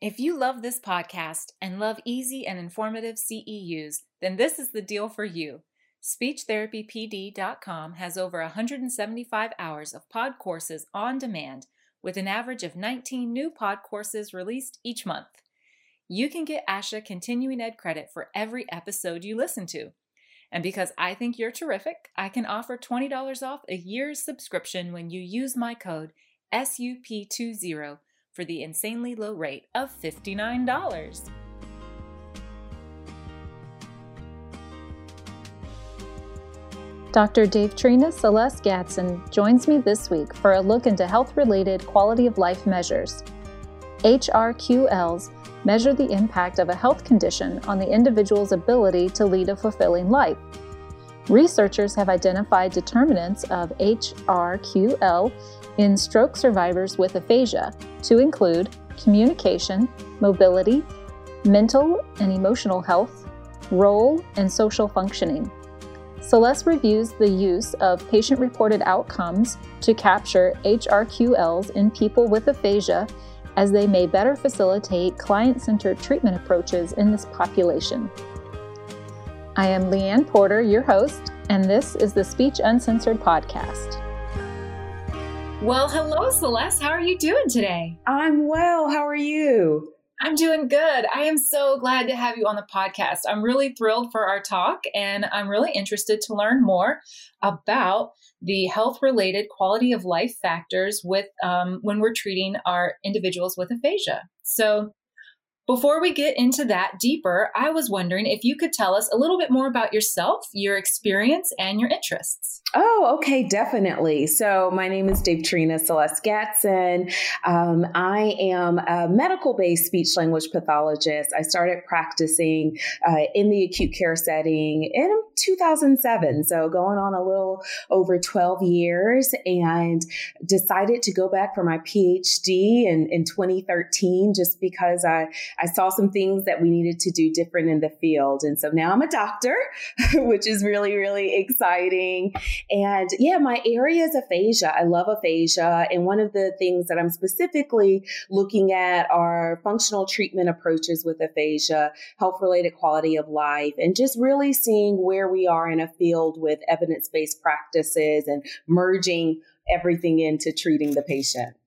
If you love this podcast and love easy and informative CEUs, then this is the deal for you. SpeechTherapyPD.com has over 175 hours of pod courses on demand, with an average of 19 new pod courses released each month. You can get ASHA continuing ed credit for every episode you listen to. And because I think you're terrific, I can offer $20 off a year's subscription when you use my code SUP20 for the insanely low rate of $59. Dr. Davetrina Seles Gadson joins me this week for a look into health related quality of life measures. HRQLs measure the impact of a health condition on the individual's ability to lead a fulfilling life. Researchers have identified determinants of HRQL in stroke survivors with aphasia to include communication, mobility, mental and emotional health, role, and social functioning. Seles reviews the use of patient reported outcomes to capture HRQLs in people with aphasia as they may better facilitate client centered treatment approaches in this population. I am Leanne Porter, your host, and this is the Speech Uncensored podcast. Well, hello, Seles. How are you doing today? I'm well. How are you? I'm doing good. I am so glad to have you on the podcast. I'm really thrilled for our talk, and I'm really interested to learn more about the health related quality of life factors with um, when we're treating our individuals with aphasia. So, before we get into that deeper, I was wondering if you could tell us a little bit more about yourself, your experience, and your interests. Oh, okay, definitely. So, my name is Davetrina Seles Gadson. Um, I am a medical based speech language pathologist. I started practicing uh, in the acute care setting in 2007, so going on a little over 12 years, and decided to go back for my PhD in, in 2013 just because I I saw some things that we needed to do different in the field. And so now I'm a doctor, which is really, really exciting. And yeah, my area is aphasia. I love aphasia. And one of the things that I'm specifically looking at are functional treatment approaches with aphasia, health related quality of life, and just really seeing where we are in a field with evidence based practices and merging everything into treating the patient.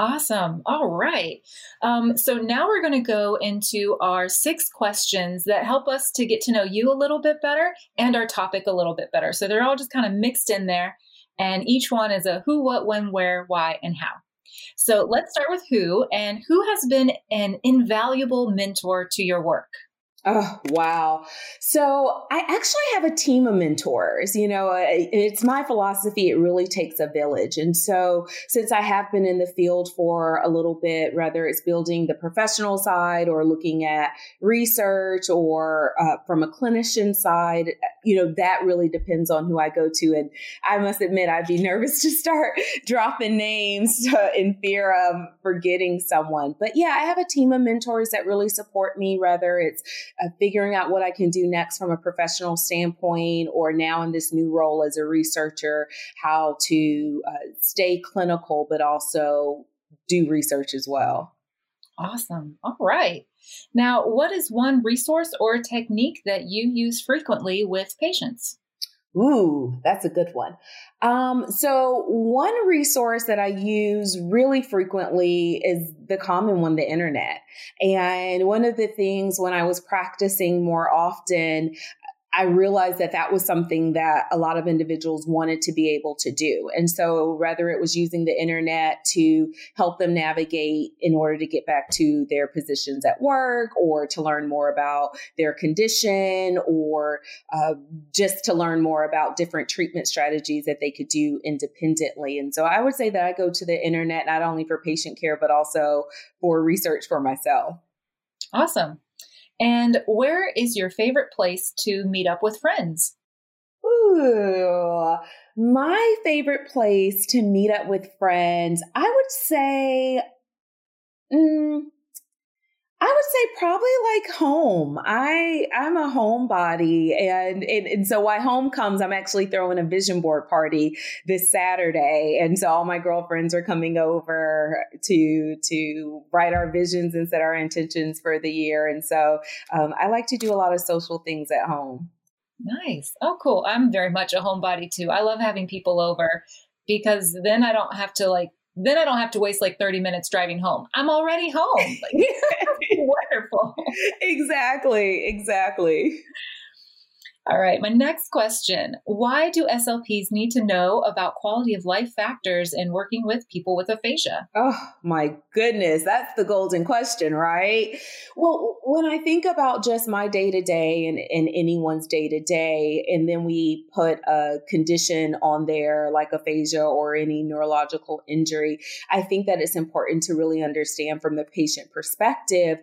Awesome. All right. Um, so now we're going to go into our six questions that help us to get to know you a little bit better and our topic a little bit better. So they're all just kind of mixed in there. And each one is a who, what, when, where, why, and how. So let's start with who and who has been an invaluable mentor to your work? Oh, wow. So I actually have a team of mentors. You know, it's my philosophy, it really takes a village. And so since I have been in the field for a little bit, whether it's building the professional side or looking at research or uh, from a clinician side, you know, that really depends on who I go to. And I must admit, I'd be nervous to start dropping names in fear of forgetting someone. But yeah, I have a team of mentors that really support me, whether it's figuring out what I can do next from a professional standpoint, or now in this new role as a researcher, how to uh, stay clinical, but also do research as well. Awesome. All right. Now, what is one resource or technique that you use frequently with patients? Ooh, that's a good one. Um, so one resource that I use really frequently is the common one, the internet. And one of the things when I was practicing more often, I realized that that was something that a lot of individuals wanted to be able to do. And so, whether it was using the internet to help them navigate in order to get back to their positions at work or to learn more about their condition or uh, just to learn more about different treatment strategies that they could do independently. And so, I would say that I go to the internet not only for patient care, but also for research for myself. Awesome. And where is your favorite place to meet up with friends? Ooh, my favorite place to meet up with friends, I would say, mm, I would would say probably like home. I I'm a homebody, and, and and so why home comes, I'm actually throwing a vision board party this Saturday, and so all my girlfriends are coming over to to write our visions and set our intentions for the year. And so um, I like to do a lot of social things at home. Nice. Oh, cool. I'm very much a homebody too. I love having people over because then I don't have to like then I don't have to waste like 30 minutes driving home. I'm already home. Like, wonderful. Exactly. Exactly. All right, my next question. Why do SLPs need to know about quality of life factors in working with people with aphasia? Oh, my goodness. That's the golden question, right? Well, when I think about just my day to day and anyone's day to day, and then we put a condition on there like aphasia or any neurological injury, I think that it's important to really understand from the patient perspective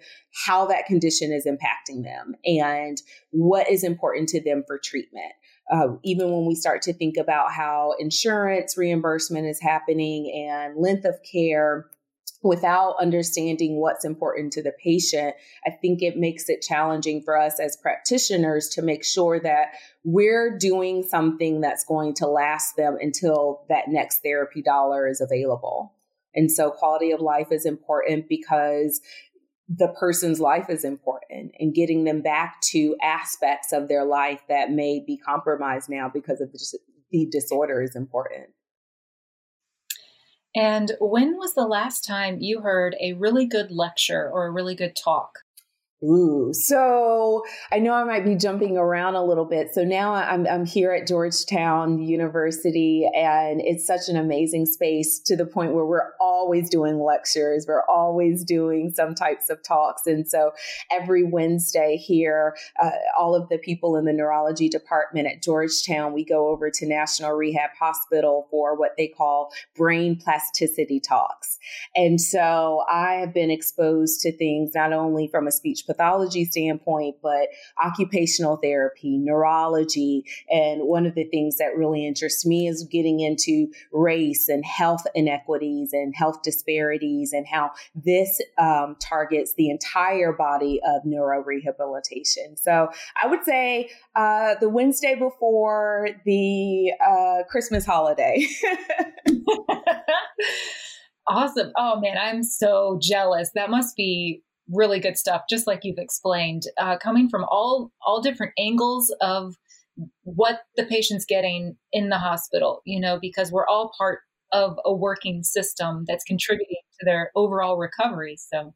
how that condition is impacting them and what is important to them for treatment. Uh, even when we start to think about how insurance reimbursement is happening and length of care, without understanding what's important to the patient, I think it makes it challenging for us as practitioners to make sure that we're doing something that's going to last them until that next therapy dollar is available. And so quality of life is important because the person's life is important and getting them back to aspects of their life that may be compromised now because of the, disorder is important. And when was the last time you heard a really good lecture or a really good talk? Ooh, so I know I might be jumping around a little bit. So now I'm, I'm here at Georgetown University, and it's such an amazing space to the point where we're always doing lectures, we're always doing some types of talks. And so every Wednesday here, uh, all of the people in the neurology department at Georgetown, we go over to National Rehab Hospital for what they call brain plasticity talks. And so I have been exposed to things not only from a speech pathology standpoint, but occupational therapy, neurology. And one of the things that really interests me is getting into race and health inequities and health disparities and how this um, targets the entire body of neurorehabilitation. So I would say uh, the Wednesday before the uh, Christmas holiday. awesome. Oh man, I'm so jealous. That must be really good stuff, just like you've explained, uh, coming from all all different angles of what the patient's getting in the hospital. You know, because we're all part of a working system that's contributing to their overall recovery. So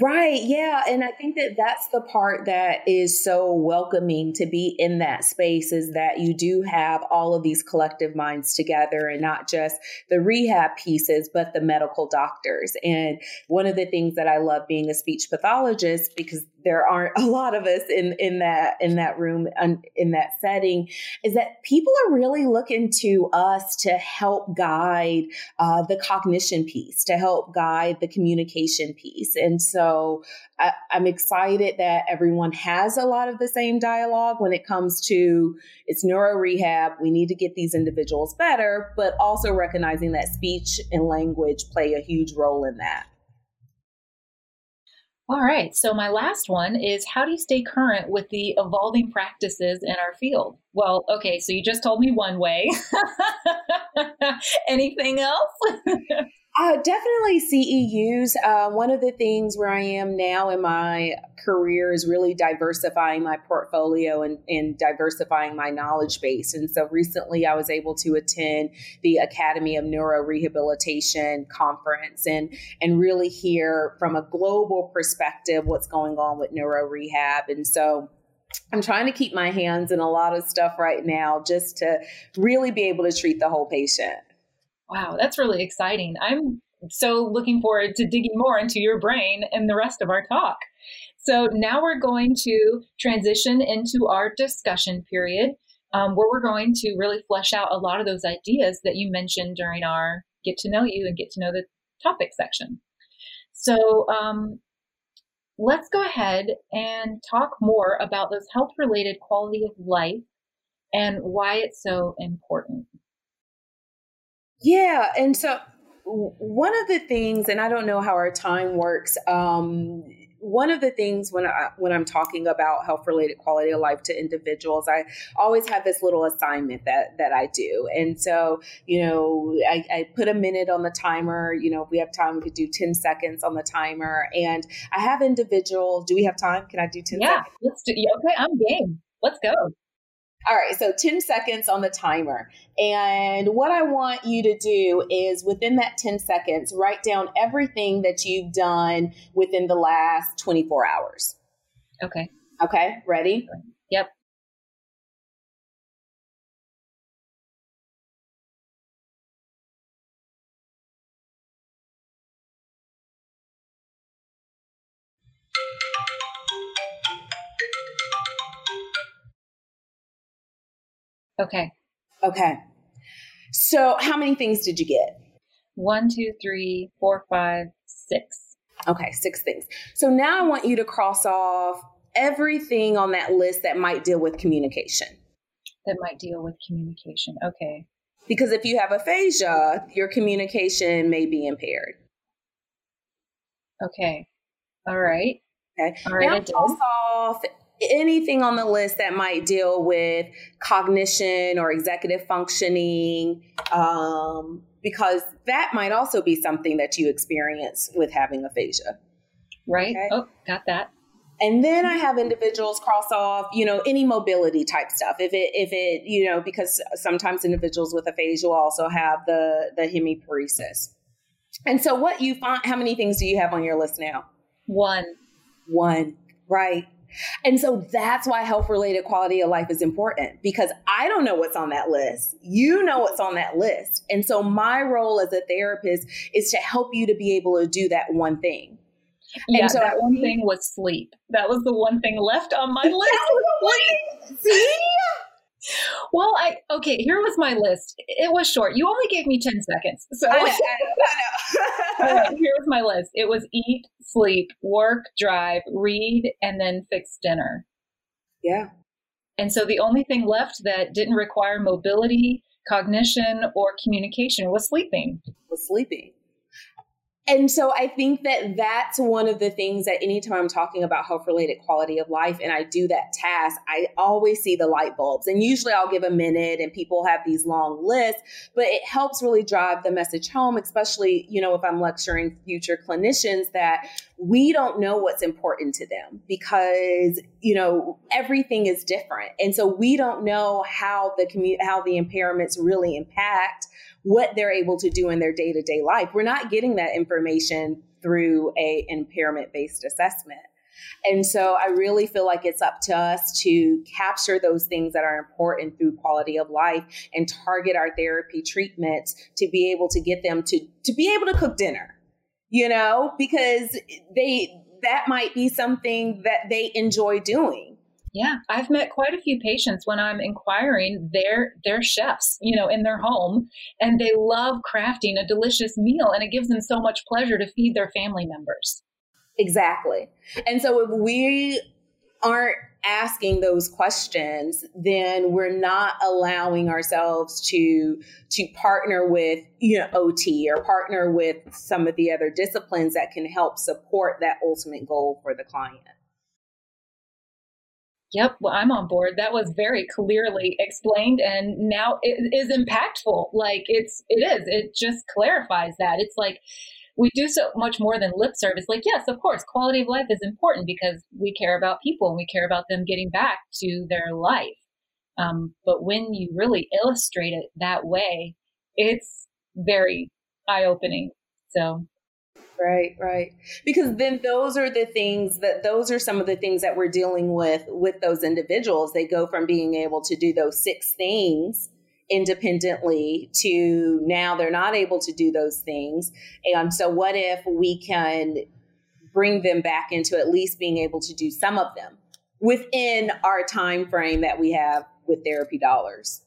Right. Yeah. And I think that that's the part that is so welcoming to be in that space is that you do have all of these collective minds together and not just the rehab pieces, but the medical doctors. And one of the things that I love being a speech pathologist, because there aren't a lot of us in, in that, in that room, in that setting, is that people are really looking to us to help guide uh, the cognition piece, to help guide the communication piece. And so so I, I'm excited that everyone has a lot of the same dialogue when it comes to it's neuro rehab. We need to get these individuals better, but also recognizing that speech and language play a huge role in that. All right. So, my last one is how do you stay current with the evolving practices in our field? Well, okay. So, you just told me one way. Anything else? Uh, definitely CEUs. Uh, one of the things where I am now in my career is really diversifying my portfolio and, and diversifying my knowledge base. And so recently I was able to attend the Academy of Neurorehabilitation conference and, and really hear from a global perspective what's going on with neuro rehab. And so I'm trying to keep my hands in a lot of stuff right now just to really be able to treat the whole patient. Wow, that's really exciting. I'm so looking forward to digging more into your brain and the rest of our talk. So now we're going to transition into our discussion period um, where we're going to really flesh out a lot of those ideas that you mentioned during our get to know you and get to know the topic section. So um, let's go ahead and talk more about those health related quality of life and why it's so important. Yeah. And so one of the things, and I don't know how our time works, um, one of the things when I when I'm talking about health related quality of life to individuals, I always have this little assignment that that I do. And so, you know, I, I put a minute on the timer. You know, if we have time, we could do 10 seconds on the timer. And I have individuals. Do we have time? Can I do 10 yeah, seconds? let's do okay, I'm game. Let's go. All right, so 10 seconds on the timer. And what I want you to do is within that 10 seconds, write down everything that you've done within the last 24 hours. Okay. Okay, ready? Yep. Okay. Okay. So, how many things did you get? One, two, three, four, five, six. Okay, six things. So now I want you to cross off everything on that list that might deal with communication. That might deal with communication. Okay. Because if you have aphasia, your communication may be impaired. Okay. All right. Okay. All right. now cross off anything on the list that might deal with cognition or executive functioning, um, because that might also be something that you experience with having aphasia. Right. Okay. Oh, got that. And then I have individuals cross off, you know, any mobility type stuff. If it, if it, you know, because sometimes individuals with aphasia will also have the the hemiparesis. And so, what you find? How many things do you have on your list now? One. One, right? And so that's why health related quality of life is important because I don't know what's on that list. You know what's on that list. And so my role as a therapist is to help you to be able to do that one thing. Yeah, And so that one thing was sleep. That was the one thing left on my list. See? Well, I okay. Here was my list. It was short. You only gave me ten seconds, so I know, I know, I know. right, here was my list. It was eat, sleep, work, drive, read, and then fix dinner. yeah. And so the only thing left that didn't require mobility, cognition, or communication was sleeping. was sleeping. And so I think that that's one of the things that anytime I'm talking about health related quality of life and I do that task, I always see the light bulbs. And usually I'll give a minute and people have these long lists, but it helps really drive the message home, especially, you know, if I'm lecturing future clinicians that we don't know what's important to them because, you know, everything is different. And so we don't know how the commu- how the impairments really impact what they're able to do in their day-to-day life. We're not getting that information through a impairment based assessment. And so I really feel like it's up to us to capture those things that are important through quality of life and target our therapy treatments to be able to get them to to be able to cook dinner. You know, because they that might be something that they enjoy doing. Yeah, I've met quite a few patients when I'm inquiring they're they're chefs, you know, in their home and they love crafting a delicious meal and it gives them so much pleasure to feed their family members. Exactly. And so if we aren't asking those questions, then we're not allowing ourselves to to partner with, you know, OT or partner with some of the other disciplines that can help support that ultimate goal for the client. Yep, well, I'm on board. That was very clearly explained, and now it is impactful. Like it's, it is. It just clarifies that. It's like we do so much more than lip service. Like, yes, of course, quality of life is important because we care about people and we care about them getting back to their life. Um, but when you really illustrate it that way, it's very eye opening. So Right, right. Because then those are the things that those are some of the things that we're dealing with with those individuals. They go from being able to do those six things independently to now they're not able to do those things. And so what if we can bring them back into at least being able to do some of them within our time frame that we have with therapy dollars?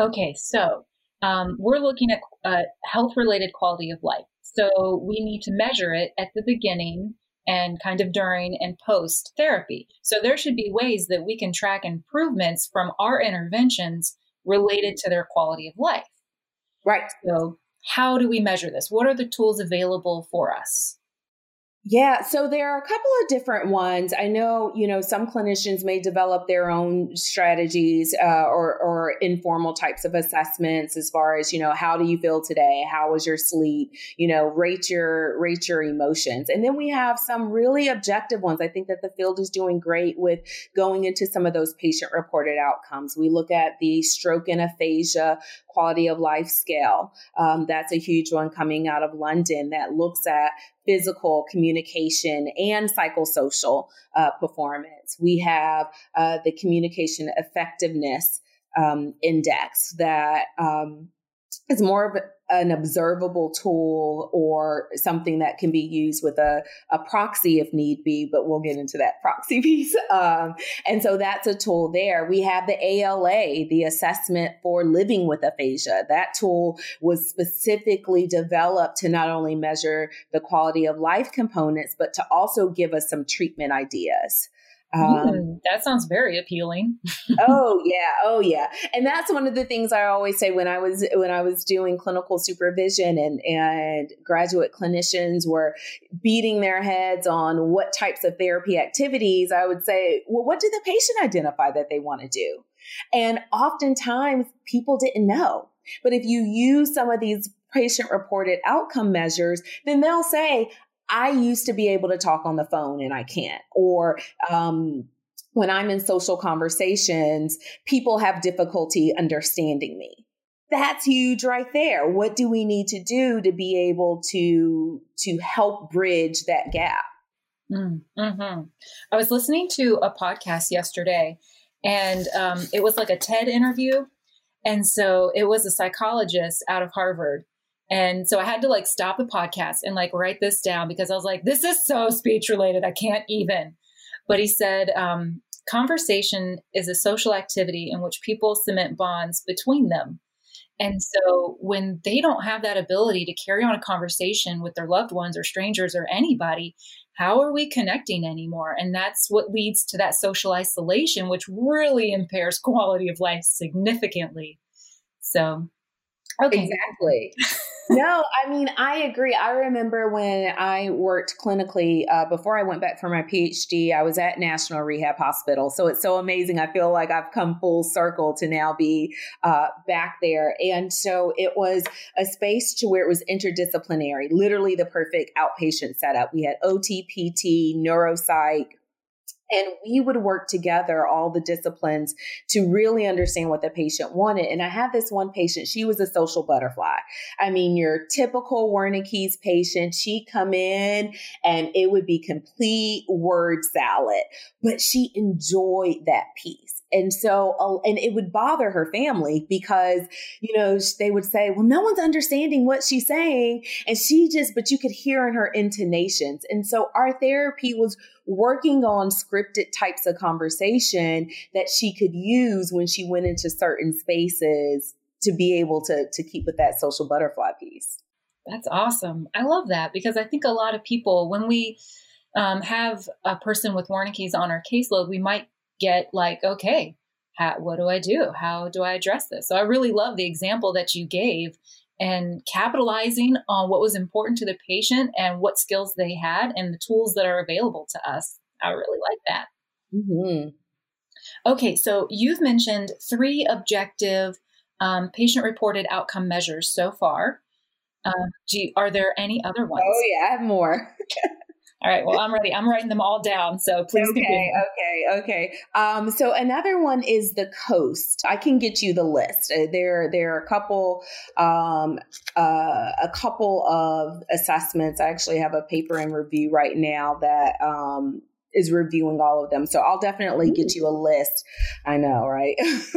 Okay, so um, we're looking at uh, health related quality of life. So we need to measure it at the beginning and kind of during and post therapy. So there should be ways that we can track improvements from our interventions related to their quality of life. Right. So, how do we measure this? What are the tools available for us? Yeah, so there are a couple of different ones. I know, you know, some clinicians may develop their own strategies uh, or, or informal types of assessments as far as, you know, how do you feel today? How was your sleep? You know, rate your rate your emotions. And then we have some really objective ones. I think that the field is doing great with going into some of those patient reported outcomes. We look at the stroke and aphasia quality of life scale. Um, that's a huge one coming out of London that looks at physical communication and psychosocial uh, performance. We have uh, the communication effectiveness um, index that um, is more of an observable tool or something that can be used with a, a proxy if need be, but we'll get into that proxy piece. Um, and so that's a tool there. We have the ALA, the assessment for living with aphasia. That tool was specifically developed to not only measure the quality of life components, but to also give us some treatment ideas. Um, mm, that sounds very appealing. oh yeah, oh yeah, and that's one of the things I always say when I was when I was doing clinical supervision and and graduate clinicians were beating their heads on what types of therapy activities. I would say, well, what did the patient identify that they want to do? And oftentimes people didn't know. But if you use some of these patient reported outcome measures, then they'll say, I used to be able to talk on the phone and I can't. Or um, when I'm in social conversations, people have difficulty understanding me. That's huge right there. What do we need to do to be able to to help bridge that gap? Mm-hmm. I was listening to a podcast yesterday, and um, it was like a TED interview. And so it was a psychologist out of Harvard and so I had to like stop the podcast and like write this down because I was like, this is so speech related. I can't even. But he said, um, conversation is a social activity in which people cement bonds between them. And so when they don't have that ability to carry on a conversation with their loved ones or strangers or anybody, how are we connecting anymore? And that's what leads to that social isolation, which really impairs quality of life significantly. So, okay. Exactly. no, I mean, I agree. I remember when I worked clinically uh, before I went back for my PhD, I was at National Rehab Hospital. So it's so amazing. I feel like I've come full circle to now be uh, back there. And so it was a space to where it was interdisciplinary, literally the perfect outpatient setup. We had OT, PT, neuropsych, and we would work together, all the disciplines, to really understand what the patient wanted. And I had this one patient, she was a social butterfly. I mean, your typical Wernicke's patient, she'd come in and it would be complete word salad, but she enjoyed that piece. And so, and it would bother her family because, you know, they would say, well, no one's understanding what she's saying. And she just, but you could hear in her intonations. And so our therapy was working on scripted types of conversation that she could use when she went into certain spaces to be able to, to keep with that social butterfly piece. That's awesome. I love that because I think a lot of people, when we um, have a person with Wernicke's on our caseload, we might get like, okay, how, what do I do? How do I address this? So I really love the example that you gave and capitalizing on what was important to the patient and what skills they had and the tools that are available to us. I really like that. Mm-hmm. Okay, so you've mentioned three objective um, patient reported outcome measures so far. Um, you, are there any other ones? Oh, yeah, I have more. All right. Well, I'm ready. I'm writing them all down. So please. Okay. Continue. Okay. Okay. Um, so another one is the COAST. I can get you the list. Uh, there, there are a couple, um, uh, a couple of assessments. I actually have a paper in review right now that um, is reviewing all of them. So I'll definitely get you a list. I know, right?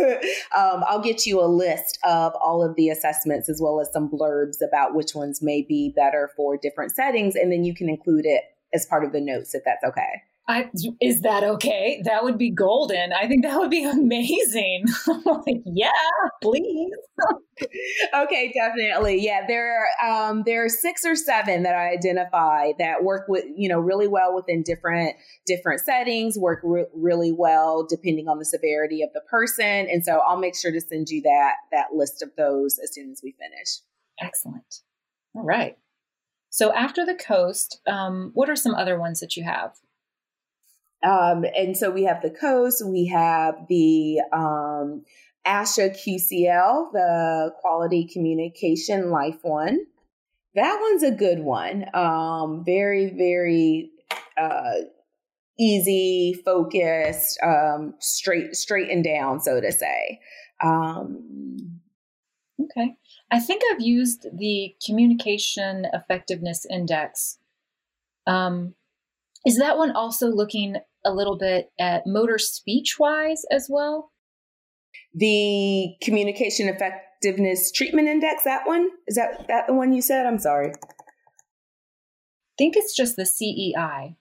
um, I'll get you a list of all of the assessments as well as some blurbs about which ones may be better for different settings. And then you can include it as part of the notes if that's okay. I, is that okay? That would be golden. I think that would be amazing. like, yeah, please. okay, definitely. Yeah, there are um, there are six or seven that I identify that work with you know really well within different different settings. Work re- really well depending on the severity of the person, and so I'll make sure to send you that that list of those as soon as we finish. Excellent. All right. So after the COAST, um, what are some other ones that you have? Um, and so we have the COAST, we have the um, ASHA QCL, the Quality Communication Life one. That one's a good one. Um, very, very uh, easy, focused, um, straight, straight and down, so to say. Um, okay. I think I've used the Communication Effectiveness Index. Um, is that one also looking a little bit at motor speech wise as well? The Communication Effectiveness Treatment Index, that one? Is that, that the one you said? I'm sorry. I think it's just the CEI.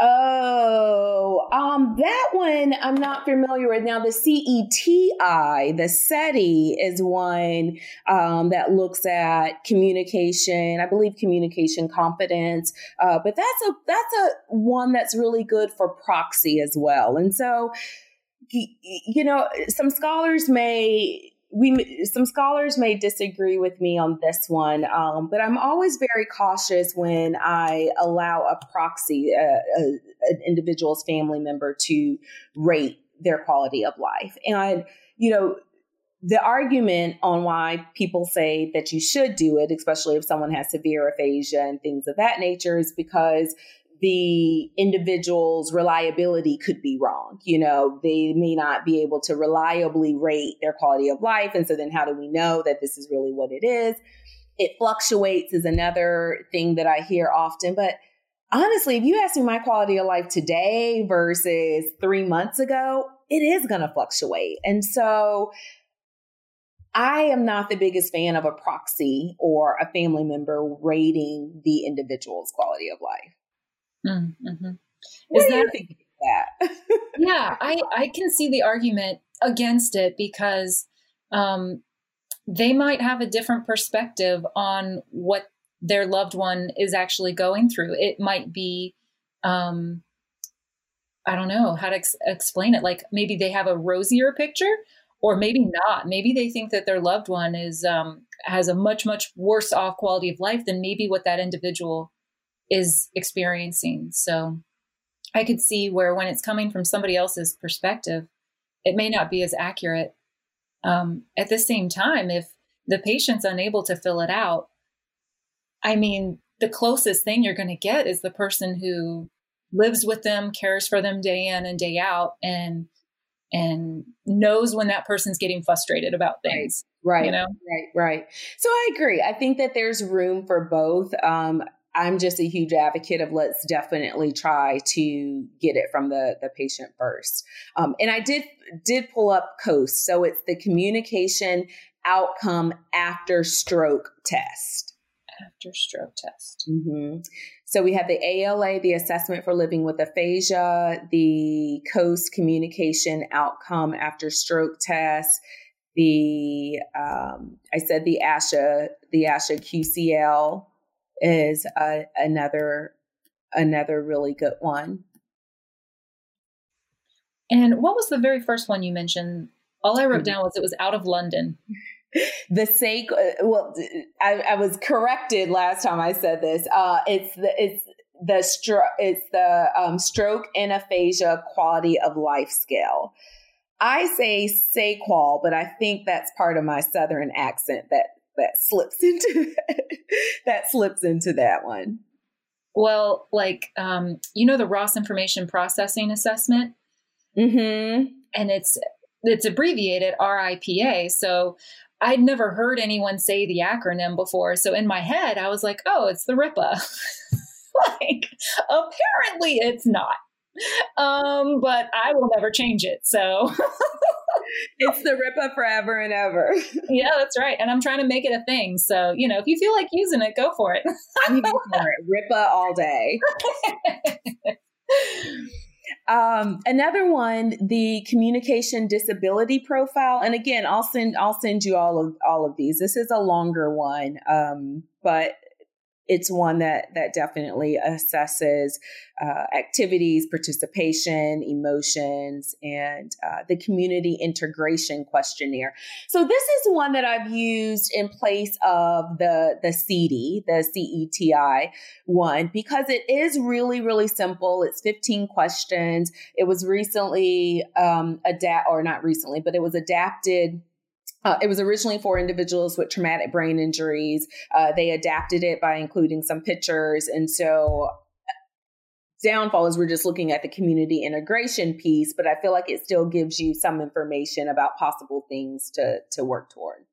Oh, um, that one I'm not familiar with. Now, the CETI, the SETI, is one um, that looks at communication. I believe communication competence, uh, but that's a that's a one that's really good for proxy as well. And so, you know, some scholars may we some scholars may disagree with me on this one, um, but I'm always very cautious when I allow a proxy, uh, a, an individual's family member, to rate their quality of life. And you know, the argument on why people say that you should do it, especially if someone has severe aphasia and things of that nature, is because the individual's reliability could be wrong. You know, they may not be able to reliably rate their quality of life. And so then how do we know that this is really what it is? It fluctuates is another thing that I hear often. But honestly, if you ask me my quality of life today versus three months ago, it is going to fluctuate. And so I am not the biggest fan of a proxy or a family member rating the individual's quality of life. Mm-hmm. What Is do that, think that? yeah, I, I can see the argument against it because um, they might have a different perspective on what their loved one is actually going through. It might be, um, I don't know how to ex- explain it. Like maybe they have a rosier picture, or maybe not. Maybe they think that their loved one is um, has a much much worse off quality of life than maybe what that individual is experiencing. So I could see where when it's coming from somebody else's perspective, it may not be as accurate. Um, at the same time, if the patient's unable to fill it out, I mean, the closest thing you're going to get is the person who lives with them, cares for them day in and day out, and and knows when that person's getting frustrated about things. Right. You know? Right. Right. So I agree. I think that there's room for both. Um, I'm just a huge advocate of let's definitely try to get it from the, the patient first. Um, and I did did pull up COAST, so it's the communication outcome after stroke test. After stroke test. Mm-hmm. So we have the ALA, the assessment for living with aphasia, the COAST communication outcome after stroke test, the um, I said the ASHA, the ASHA QCL is another another really good one. And what was the very first one you mentioned? All I wrote hmm. down was it was out of London. the sake uh, well I, I, was corrected last time i said this uh, it's the it's the stro- it's the um, stroke and aphasia quality of life scale i say SAQUAL, but i think that's part of my southern accent that that slips into that, slips into that one. Well, like um, you know the Ross Information Processing Assessment, mm-hmm. and it's it's abbreviated RIPA. So I'd never heard anyone say the acronym before. So in my head, I was like, "Oh, it's the RIPA." like apparently, it's not. Um, but I will never change it. So it's the RIPA forever and ever. Yeah, that's right. And I'm trying to make it a thing. So, you know, if you feel like using it, go for it. I'm here for it. RIPA all day. Um, another one, the communication disability profile, and again, I'll send I'll send you all of all of these. This is a longer one, um, but it's one that that definitely assesses uh, activities, participation, emotions, and uh, the community integration questionnaire. So this is one that I've used in place of the the CD, the CETI one, because it is really really simple. It's 15 questions. It was recently um, adapt or not recently, but it was adapted uh, it was originally for individuals with traumatic brain injuries. Uh, they adapted it by including some pictures. And so, downfall is we're just looking at the community integration piece, but I feel like it still gives you some information about possible things to, to work toward.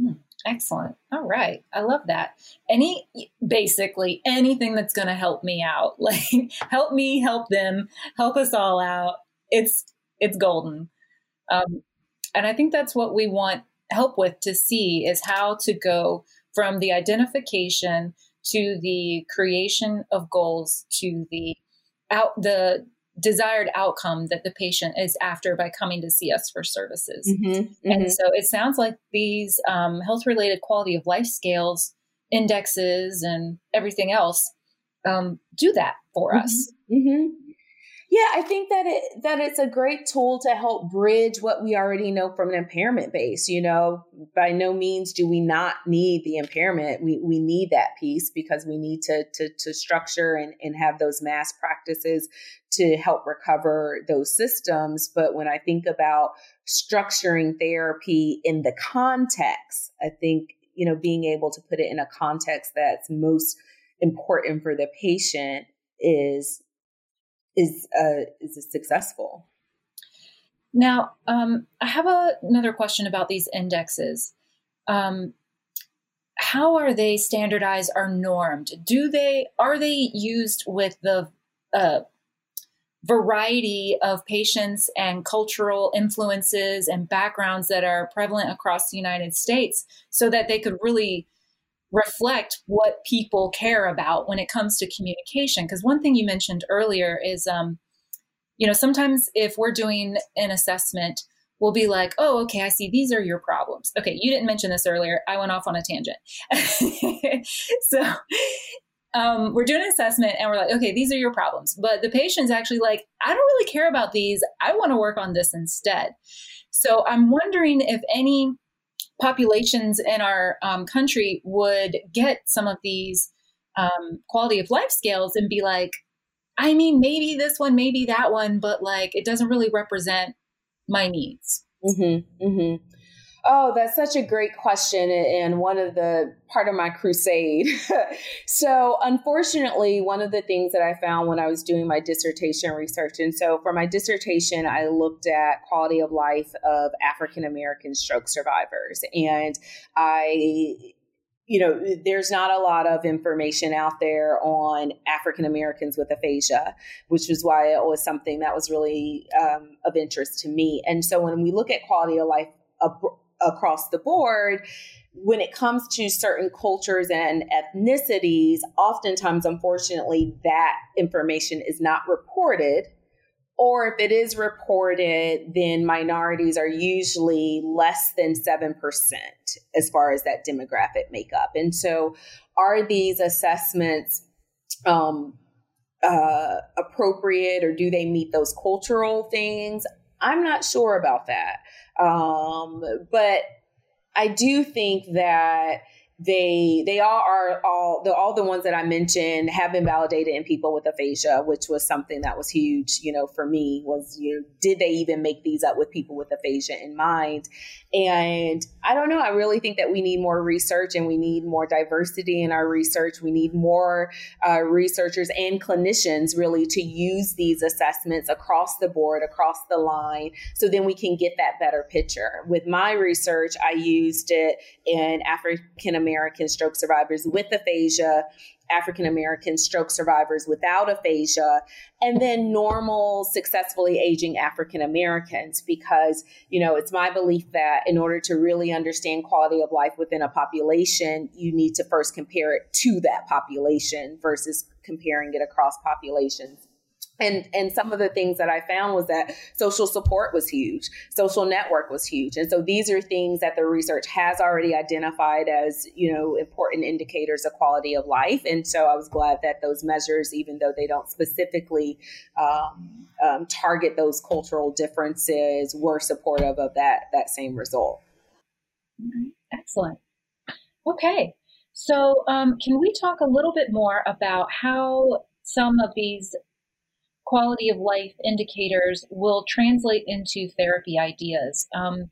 Hmm, excellent. All right. I love that. Any, basically, anything that's going to help me out, like help me, help them, help us all out. It's, it's golden. Um, and I think that's what we want help with to see is how to go from the identification to the creation of goals to the out the desired outcome that the patient is after by coming to see us for services. Mm-hmm, mm-hmm. And so it sounds like these um, health related quality of life scales, indexes, and everything else um, do that for mm-hmm, us. Mm-hmm. Yeah, I think that it that it's a great tool to help bridge what we already know from an impairment base. You know, by no means do we not need the impairment. We we need that piece because we need to to, to structure and, and have those mass practices to help recover those systems. But when I think about structuring therapy in the context, I think, you know, being able to put it in a context that's most important for the patient is is uh, is successful. Now, um, I have a, another question about these indexes. Um, how are they standardized or normed? Do they are they used with the uh, variety of patients and cultural influences and backgrounds that are prevalent across the United States, so that they could really reflect what people care about when it comes to communication. Because one thing you mentioned earlier is, um, you know, sometimes if we're doing an assessment, we'll be like, oh, okay, I see these are your problems. Okay, you didn't mention this earlier. I went off on a tangent. so um, we're doing an assessment and we're like, okay, these are your problems. But the patient's actually like, I don't really care about these. I want to work on this instead. So I'm wondering if any populations in our um, country would get some of these um, quality of life scales and be like, I mean, maybe this one, maybe that one, but like it doesn't really represent my needs. Mm-hmm, mm-hmm. Oh, that's such a great question and one of the part of my crusade. so, unfortunately, one of the things that I found when I was doing my dissertation research, and so for my dissertation, I looked at quality of life of African American stroke survivors. And I you know, there's not a lot of information out there on African Americans with aphasia, which is why it was something that was really um, of interest to me. And so when we look at quality of life across the board when it comes to certain cultures and ethnicities, oftentimes, unfortunately, that information is not reported. Or if it is reported, then minorities are usually less than 7% as far as that demographic makeup. And so, are these assessments um, uh, appropriate or do they meet those cultural things? I'm not sure about that. Um, but I do think that they they all are all the all the ones that I mentioned have been validated in people with aphasia, which was something that was huge, you know, for me was you know, did they even make these up with people with aphasia in mind? And I don't know, I really think that we need more research and we need more diversity in our research. We need more uh, researchers and clinicians really to use these assessments across the board, across the line, so then we can get that better picture. With my research, I used it in African American stroke survivors with aphasia, African American stroke survivors without aphasia, and then normal, successfully aging African Americans. Because, you know, it's my belief that in order to really understand quality of life within a population, you need to first compare it to that population versus comparing it across populations. And and some of the things that i found was that social support was huge. Social network was huge. And so these are things that the research has already identified as you know important indicators of quality of life. And so i was glad that those measures even though they don't specifically um, um, target those cultural differences were supportive of that that same result. Excellent. Okay. So um, can we talk a little bit more about how some of these quality of life indicators will translate into therapy ideas. Um,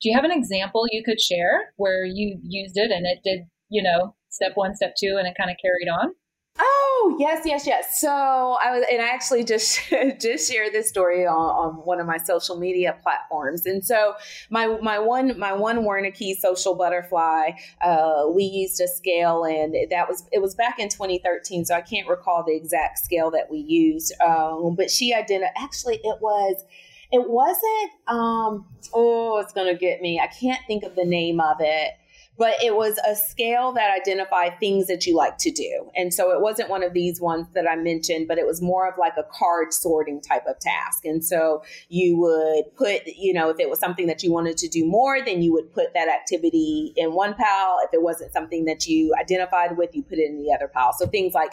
do you have an example you could share where you used it and it did, you know, step one, step two, and it kind of carried on? Oh yes, yes, yes. So I was, and I actually just just shared this story on, on, one of my social media platforms. And so my my one my one Wernicke social butterfly, uh, we used a scale, and that was it was back in 2013. So I can't recall the exact scale that we used, um, but she identified. Actually, it was. It wasn't. Um, oh, it's gonna get me. I can't think of the name of it but it was a scale that identified things that you like to do. And so it wasn't one of these ones that I mentioned, but it was more of like a card sorting type of task. And so you would put, you know, if it was something that you wanted to do more, then you would put that activity in one pile. If it wasn't something that you identified with, you put it in the other pile. So things like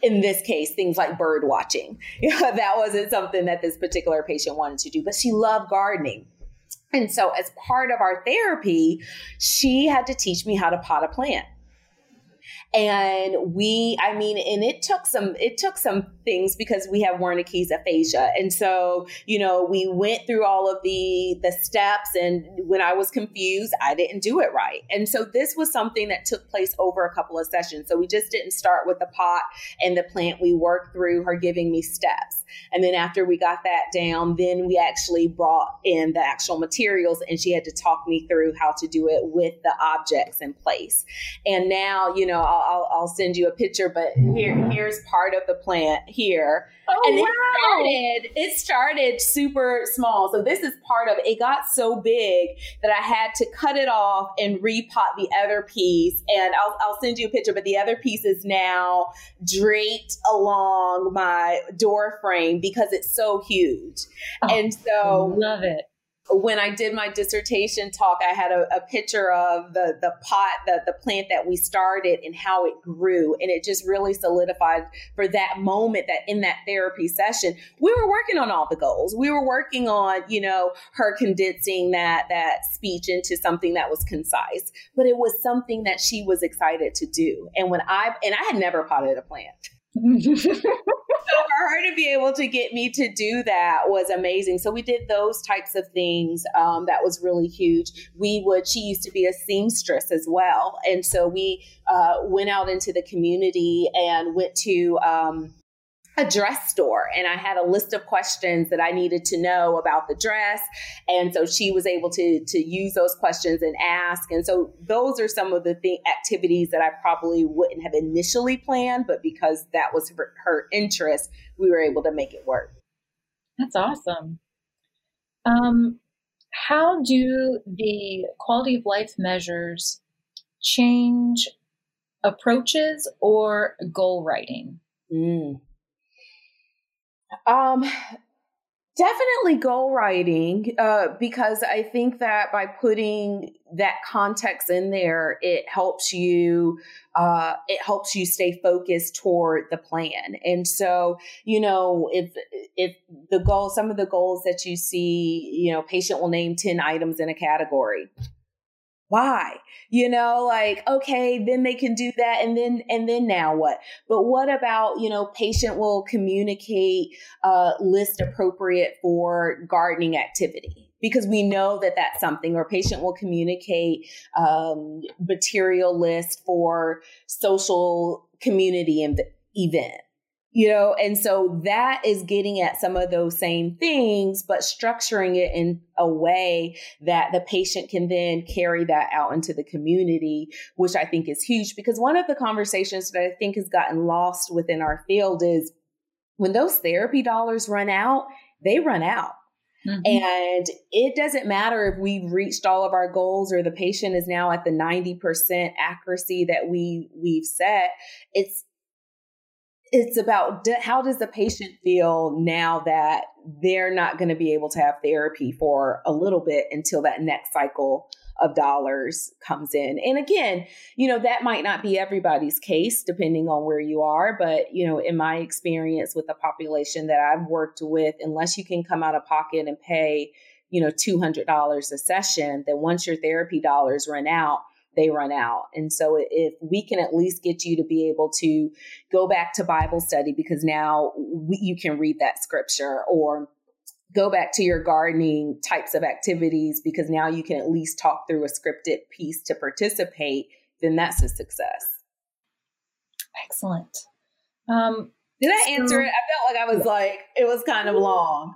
in this case, things like bird watching. that wasn't something that this particular patient wanted to do, but she loved gardening. And so, as part of our therapy, she had to teach me how to pot a plant. And we i mean and it took some it took some things because we have wernicke's aphasia. And so you know we went through all of the the steps and when i was confused i didn't do it right. And so this was something that took place over a couple of sessions. So we just didn't start with the pot and the plant. We worked through her giving me steps and then after we got that down then we actually brought in the actual materials and she had to talk me through how to do it with the objects in place and now you know I'll, I'll send you a picture, but here mm-hmm. here's part of the plant here. Oh, and wow. it started it started super small. So this is part of it. It got so big that I had to cut it off and repot the other piece. And I'll I'll send you a picture, but the other piece is now draped along my door frame because it's so huge. Oh, and so love it when I did my dissertation talk, I had a, a, picture of the the pot, the the plant that we started and how it grew, and it just really solidified for that moment that in that therapy session we were working on all the goals. We were working on you know her condensing that that speech into something that was concise, but it was something that she was excited to do. And when I and I had never potted a plant. So for her to be able to get me to do that was amazing. So we did those types of things. Um, that was really huge. We would. She used to be a seamstress as well, and so we uh, went out into the community and went to. Um, a dress store and I had a list of questions that I needed to know about the dress. And so she was able to, to use those questions and ask. And so those are some of the th- activities that I probably wouldn't have initially planned, but because that was her, her interest, we were able to make it work. That's awesome. Um, how do the quality of life measures change approaches or goal writing? Mm. Um, definitely goal writing uh, because I think that by putting that context in there, it helps you. Uh, it helps you stay focused toward the plan. And so, you know, if if the goal, some of the goals that you see, you know, patient will name ten items in a category why? You know like okay then they can do that and then and then now what? But what about you know patient will communicate a list appropriate for gardening activity? Because we know that that's something or patient will communicate um, material list for social community event you know and so that is getting at some of those same things but structuring it in a way that the patient can then carry that out into the community which i think is huge because one of the conversations that i think has gotten lost within our field is when those therapy dollars run out they run out Mm-hmm. And it doesn't matter if we've reached all of our goals or the patient is now at the 90% accuracy that we we've set. It's it's about how does the patient feel now that they're not going to be able to have therapy for a little bit until that next cycle of dollars comes in. And again, you know, that might not be everybody's case depending on where you are, but you know, in my experience with the population that I've worked with, unless you can come out of pocket and pay, you know, $200 a session, then once your therapy dollars run out, they run out. And so if we can at least get you to be able to go back to Bible study because now we, you can read that scripture or go back to your gardening types of activities because now you can at least talk through a scripted piece to participate, then that's a success. Excellent. Um, Did I answer it? I felt like I was like, it was kind of long.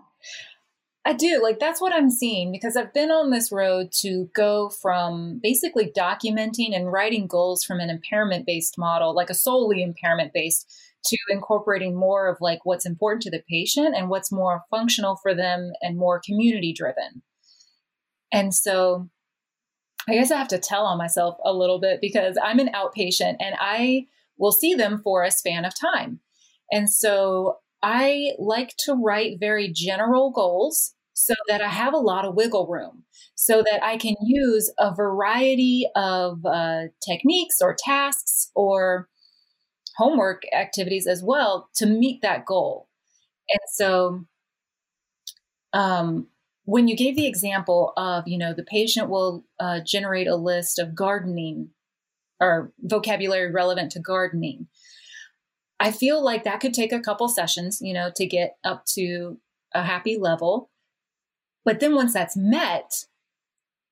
I do. Like, that's what I'm seeing because I've been on this road to go from basically documenting and writing goals from an impairment based model, like a solely impairment based, to incorporating more of like what's important to the patient and what's more functional for them and more community driven. And so I guess I have to tell on myself a little bit because I'm an outpatient and I will see them for a span of time. And so I like to write very general goals so that I have a lot of wiggle room, so that I can use a variety of uh, techniques or tasks or homework activities as well to meet that goal. And so, um, when you gave the example of, you know, the patient will uh, generate a list of gardening or vocabulary relevant to gardening, I feel like that could take a couple sessions, you know, to get up to a happy level. But then once that's met,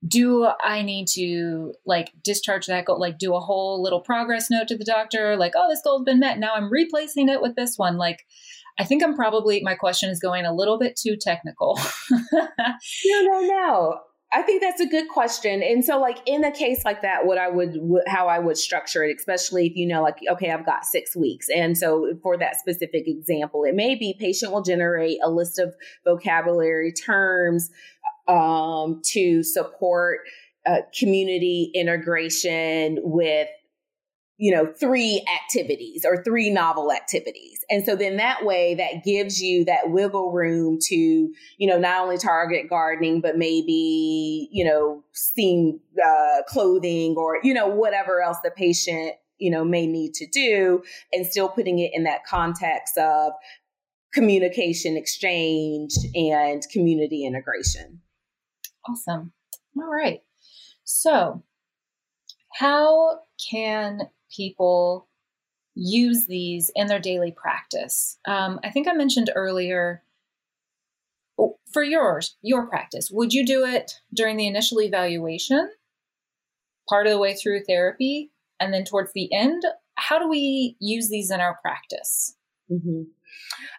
do I need to like discharge that goal, like do a whole little progress note to the doctor, like, oh, this goal's been met. Now I'm replacing it with this one. Like, I think I'm probably, my question is going a little bit too technical. no, no, no. I think that's a good question. And so, like in a case like that, what I would, how I would structure it, especially if you know, like, okay, I've got six weeks. And so, for that specific example, it may be patient will generate a list of vocabulary terms um, to support uh, community integration with you know, three activities or three novel activities. And so then that way that gives you that wiggle room to, you know, not only target gardening, but maybe, you know, steam uh, clothing or, you know, whatever else the patient, you know, may need to do and still putting it in that context of communication exchange and community integration. Awesome. All right. So, how can people use these in their daily practice? Um, I think I mentioned earlier oh, for yours, your practice, would you do it during the initial evaluation, part of the way through therapy, and then towards the end? How do we use these in our practice? Mm-hmm.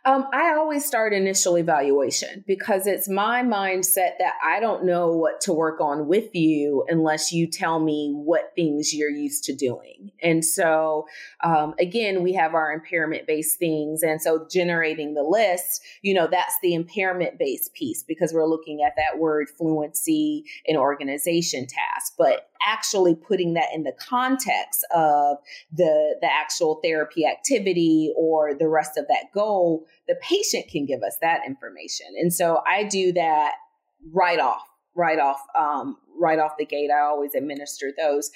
Um, I always start initial evaluation because it's my mindset that I don't know what to work on with you unless you tell me what things you're used to doing. And so, um, again, we have our impairment based things. And so, generating the list, you know, that's the impairment based piece because we're looking at that word fluency and organization task. But actually putting that in the context of the the actual therapy activity or the rest of that goal the patient can give us that information and so i do that right off right off um, right off the gate. I always administer those,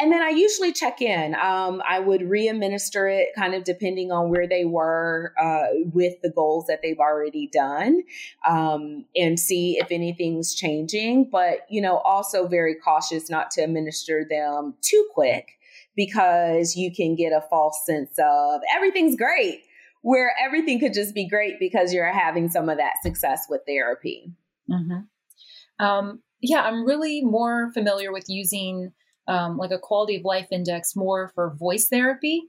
and then I usually check in. Um, I would re-administer it, kind of depending on where they were uh, with the goals that they've already done, um, and see if anything's changing. But you know, also very cautious not to administer them too quick because you can get a false sense of everything's great where everything could just be great because you're having some of that success with therapy. Mm-hmm. Um, yeah, I'm really more familiar with using um, like a quality of life index more for voice therapy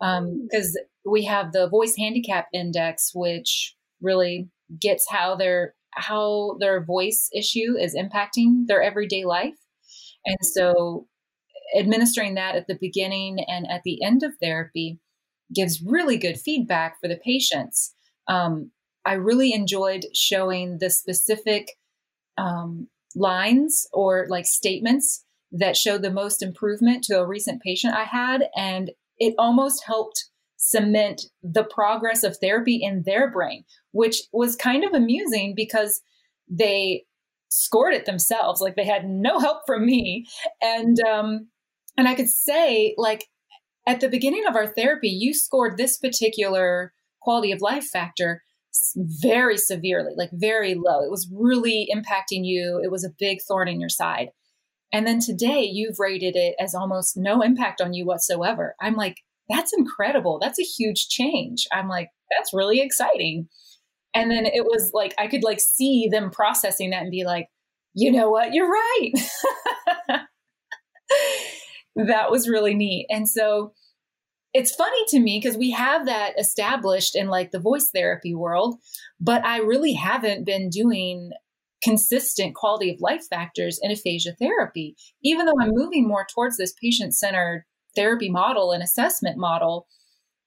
because um, we have the voice handicap index, which really gets how their how their voice issue is impacting their everyday life, and so administering that at the beginning and at the end of therapy gives really good feedback for the patients. Um, I really enjoyed showing the specific um, lines or like statements that showed the most improvement to a recent patient I had. And it almost helped cement the progress of therapy in their brain, which was kind of amusing because they scored it themselves. Like they had no help from me. And, um, and I could say, like, at the beginning of our therapy, you scored this particular quality of life factor very severely, like very low. It was really impacting you. It was a big thorn in your side. And then today you've rated it as almost no impact on you whatsoever. I'm like, that's incredible. That's a huge change. I'm like, that's really exciting. And then it was like, I could like see them processing that and be like, you know what? You're right. that was really neat. And so it's funny to me because we have that established in like the voice therapy world, but I really haven't been doing consistent quality of life factors in aphasia therapy. Even though I'm moving more towards this patient centered therapy model and assessment model,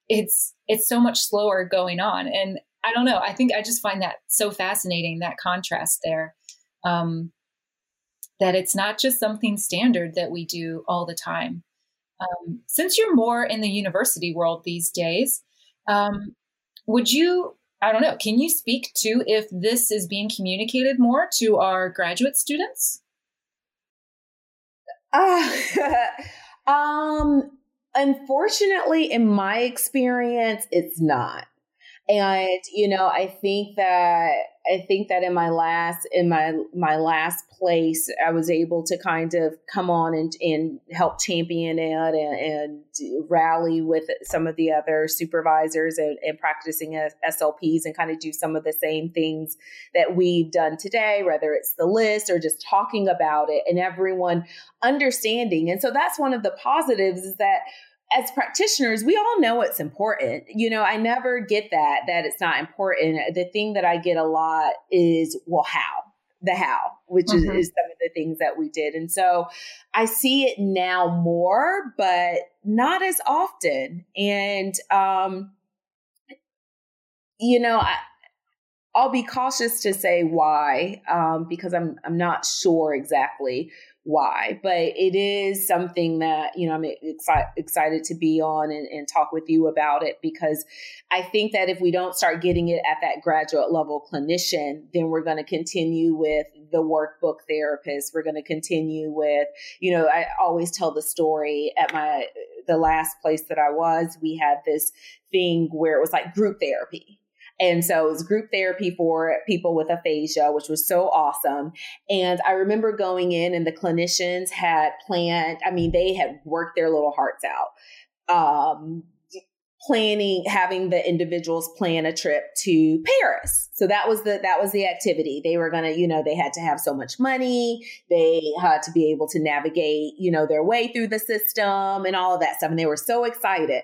it's it's so much slower going on. And I don't know. I think I just find that so fascinating that contrast there. Um, that it's not just something standard that we do all the time. Um, since you're more in the university world these days, um, would you, I don't know, can you speak to if this is being communicated more to our graduate students? Uh, um, unfortunately, in my experience, it's not. And, you know, I think that I think that in my last in my my last place, I was able to kind of come on and, and help champion it and, and rally with some of the other supervisors and, and practicing SLPs and kind of do some of the same things that we've done today, whether it's the list or just talking about it and everyone understanding. And so that's one of the positives is that as practitioners, we all know it's important. You know, I never get that, that it's not important. The thing that I get a lot is, well, how? The how, which mm-hmm. is, is some of the things that we did. And so I see it now more, but not as often. And, um, you know, I, I'll be cautious to say why, um, because I'm I'm not sure exactly why, but it is something that, you know, I'm exci- excited to be on and, and, talk with you about it because I think that if we don't start getting it at that graduate level clinician, then we're going to continue with the workbook therapist. We're going to continue with, you know, I always tell the story at my, the last place that I was, we had this thing where it was like group therapy and so it was group therapy for people with aphasia, which was so awesome. And I remember going in and the clinicians had planned, I mean, they had worked their little hearts out. Um, planning having the individuals plan a trip to Paris. So that was the that was the activity. They were going to, you know, they had to have so much money, they had to be able to navigate, you know, their way through the system and all of that stuff and they were so excited.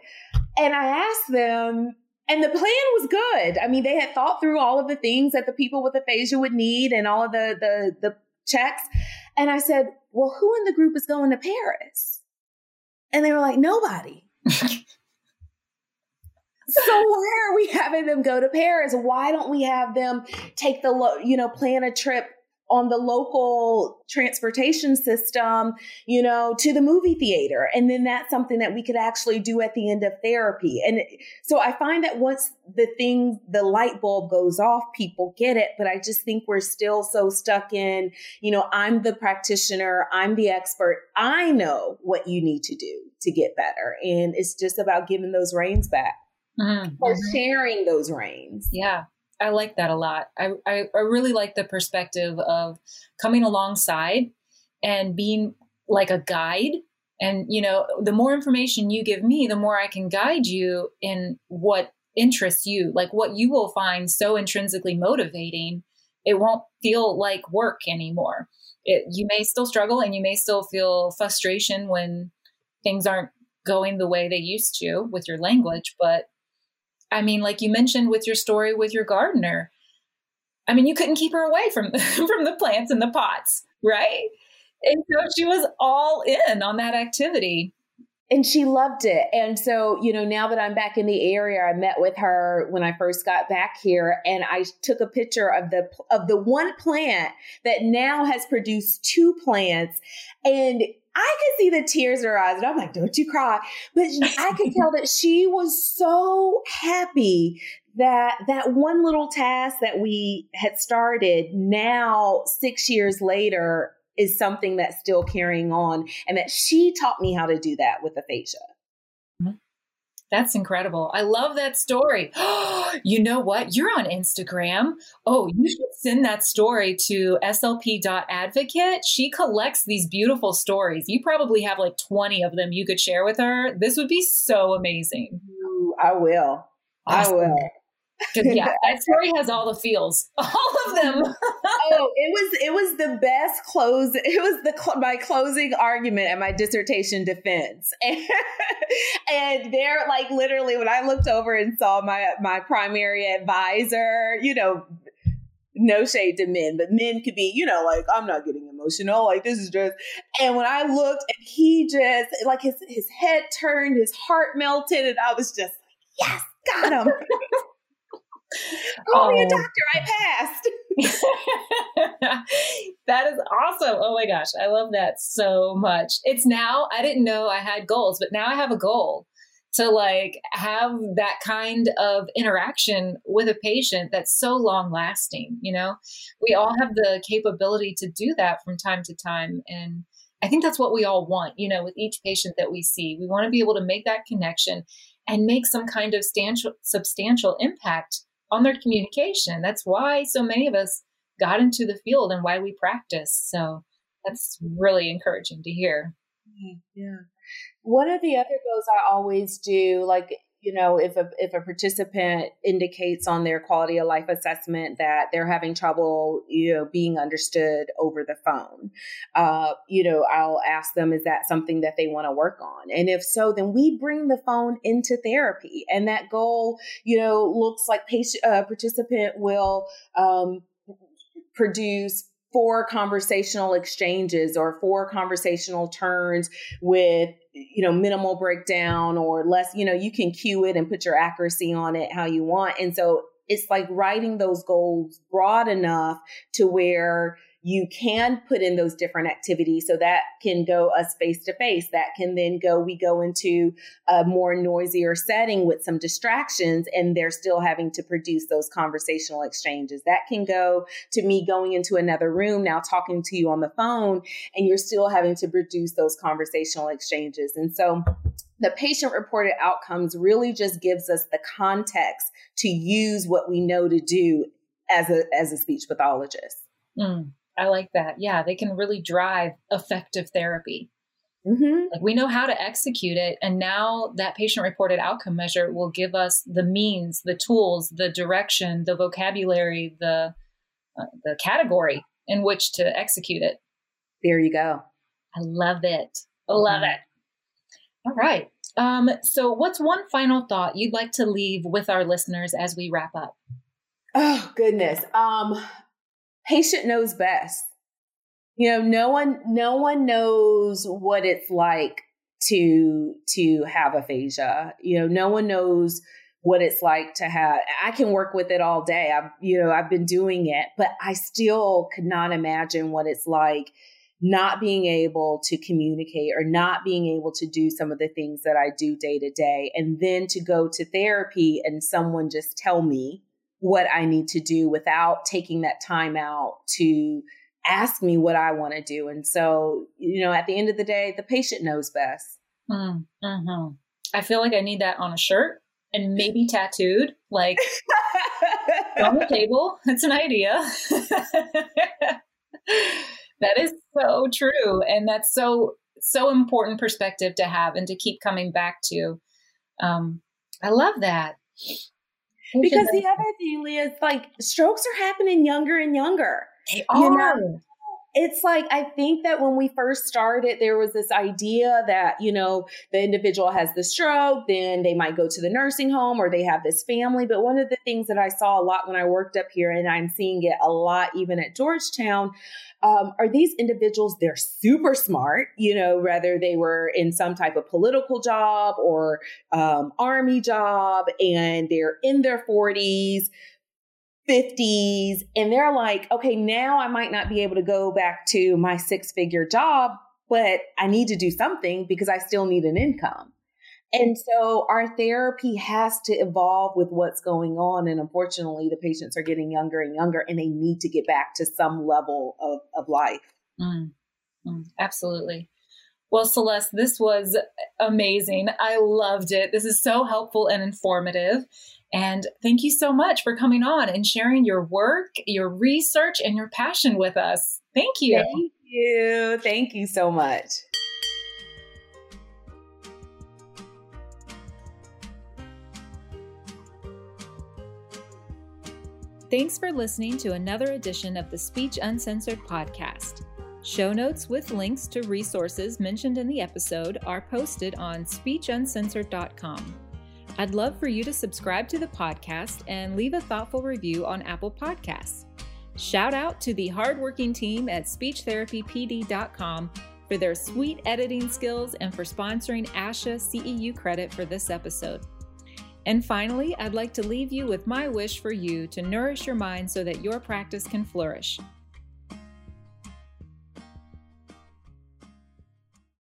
And I asked them, and the plan was good. I mean, they had thought through all of the things that the people with aphasia would need and all of the the the checks. And I said, "Well, who in the group is going to Paris?" And they were like, "Nobody." so why are we having them go to Paris? Why don't we have them take the you know plan a trip on the local transportation system, you know, to the movie theater. And then that's something that we could actually do at the end of therapy. And so I find that once the thing, the light bulb goes off, people get it. But I just think we're still so stuck in, you know, I'm the practitioner, I'm the expert, I know what you need to do to get better. And it's just about giving those reins back. Mm-hmm. Or mm-hmm. sharing those reins. Yeah. I like that a lot. I, I, I really like the perspective of coming alongside and being like a guide. And, you know, the more information you give me, the more I can guide you in what interests you, like what you will find so intrinsically motivating. It won't feel like work anymore. It, you may still struggle and you may still feel frustration when things aren't going the way they used to with your language, but I mean, like you mentioned with your story with your gardener. I mean, you couldn't keep her away from from the plants and the pots, right? And so she was all in on that activity. And she loved it. And so, you know, now that I'm back in the area, I met with her when I first got back here and I took a picture of the of the one plant that now has produced two plants and I could see the tears in her eyes, and I'm like, "Don't you cry!" But I could tell that she was so happy that that one little task that we had started now six years later is something that's still carrying on, and that she taught me how to do that with aphasia. That's incredible. I love that story. you know what? You're on Instagram. Oh, you should send that story to slp.advocate. She collects these beautiful stories. You probably have like 20 of them you could share with her. This would be so amazing. Ooh, I will. Awesome. I will yeah, that story has all the feels, all of them. oh, it was it was the best close. It was the cl- my closing argument and my dissertation defense, and, and they're like literally when I looked over and saw my my primary advisor, you know. No shade to men, but men could be, you know, like I'm not getting emotional. Like this is just, and when I looked, and he just like his his head turned, his heart melted, and I was just like, yes, got him. Call me a oh. doctor. I passed. that is awesome. Oh my gosh. I love that so much. It's now, I didn't know I had goals, but now I have a goal to like have that kind of interaction with a patient that's so long lasting. You know, we all have the capability to do that from time to time. And I think that's what we all want, you know, with each patient that we see. We want to be able to make that connection and make some kind of substantial, substantial impact on their communication. That's why so many of us got into the field and why we practice. So that's really encouraging to hear. Yeah. One of the other goals I always do, like you know, if a if a participant indicates on their quality of life assessment that they're having trouble, you know, being understood over the phone, uh, you know, I'll ask them, is that something that they want to work on? And if so, then we bring the phone into therapy, and that goal, you know, looks like patient uh, participant will um, produce four conversational exchanges or four conversational turns with you know minimal breakdown or less you know you can cue it and put your accuracy on it how you want. And so it's like writing those goals broad enough to where you can put in those different activities. So that can go us face to face. That can then go, we go into a more noisier setting with some distractions and they're still having to produce those conversational exchanges. That can go to me going into another room now talking to you on the phone and you're still having to produce those conversational exchanges. And so the patient reported outcomes really just gives us the context to use what we know to do as a as a speech pathologist. Mm. I like that. Yeah, they can really drive effective therapy. Mm-hmm. Like we know how to execute it, and now that patient reported outcome measure will give us the means, the tools, the direction, the vocabulary, the uh, the category in which to execute it. There you go. I love it. I love mm-hmm. it. All right. Um, so, what's one final thought you'd like to leave with our listeners as we wrap up? Oh goodness. Um, patient knows best. You know, no one no one knows what it's like to to have aphasia. You know, no one knows what it's like to have I can work with it all day. I've you know, I've been doing it, but I still could not imagine what it's like not being able to communicate or not being able to do some of the things that I do day to day and then to go to therapy and someone just tell me what I need to do without taking that time out to ask me what I want to do. And so, you know, at the end of the day, the patient knows best. Mm-hmm. I feel like I need that on a shirt and maybe tattooed, like on the table. That's an idea. that is so true. And that's so, so important perspective to have and to keep coming back to. Um, I love that. Because the other thing, is like strokes are happening younger and younger. They are. You know? It's like, I think that when we first started, there was this idea that, you know, the individual has the stroke, then they might go to the nursing home or they have this family. But one of the things that I saw a lot when I worked up here, and I'm seeing it a lot even at Georgetown, um, are these individuals, they're super smart, you know, whether they were in some type of political job or um, army job, and they're in their 40s, 50s, and they're like, okay, now I might not be able to go back to my six figure job, but I need to do something because I still need an income. And so our therapy has to evolve with what's going on. And unfortunately, the patients are getting younger and younger and they need to get back to some level of, of life. Mm, mm, absolutely. Well, Seles, this was amazing. I loved it. This is so helpful and informative. And thank you so much for coming on and sharing your work, your research, and your passion with us. Thank you. Thank you. Thank you so much. Thanks for listening to another edition of the Speech Uncensored podcast. Show notes with links to resources mentioned in the episode are posted on speechuncensored.com. I'd love for you to subscribe to the podcast and leave a thoughtful review on Apple Podcasts. Shout out to the hardworking team at speechtherapypd.com for their sweet editing skills and for sponsoring ASHA CEU credit for this episode. And finally, I'd like to leave you with my wish for you to nourish your mind so that your practice can flourish.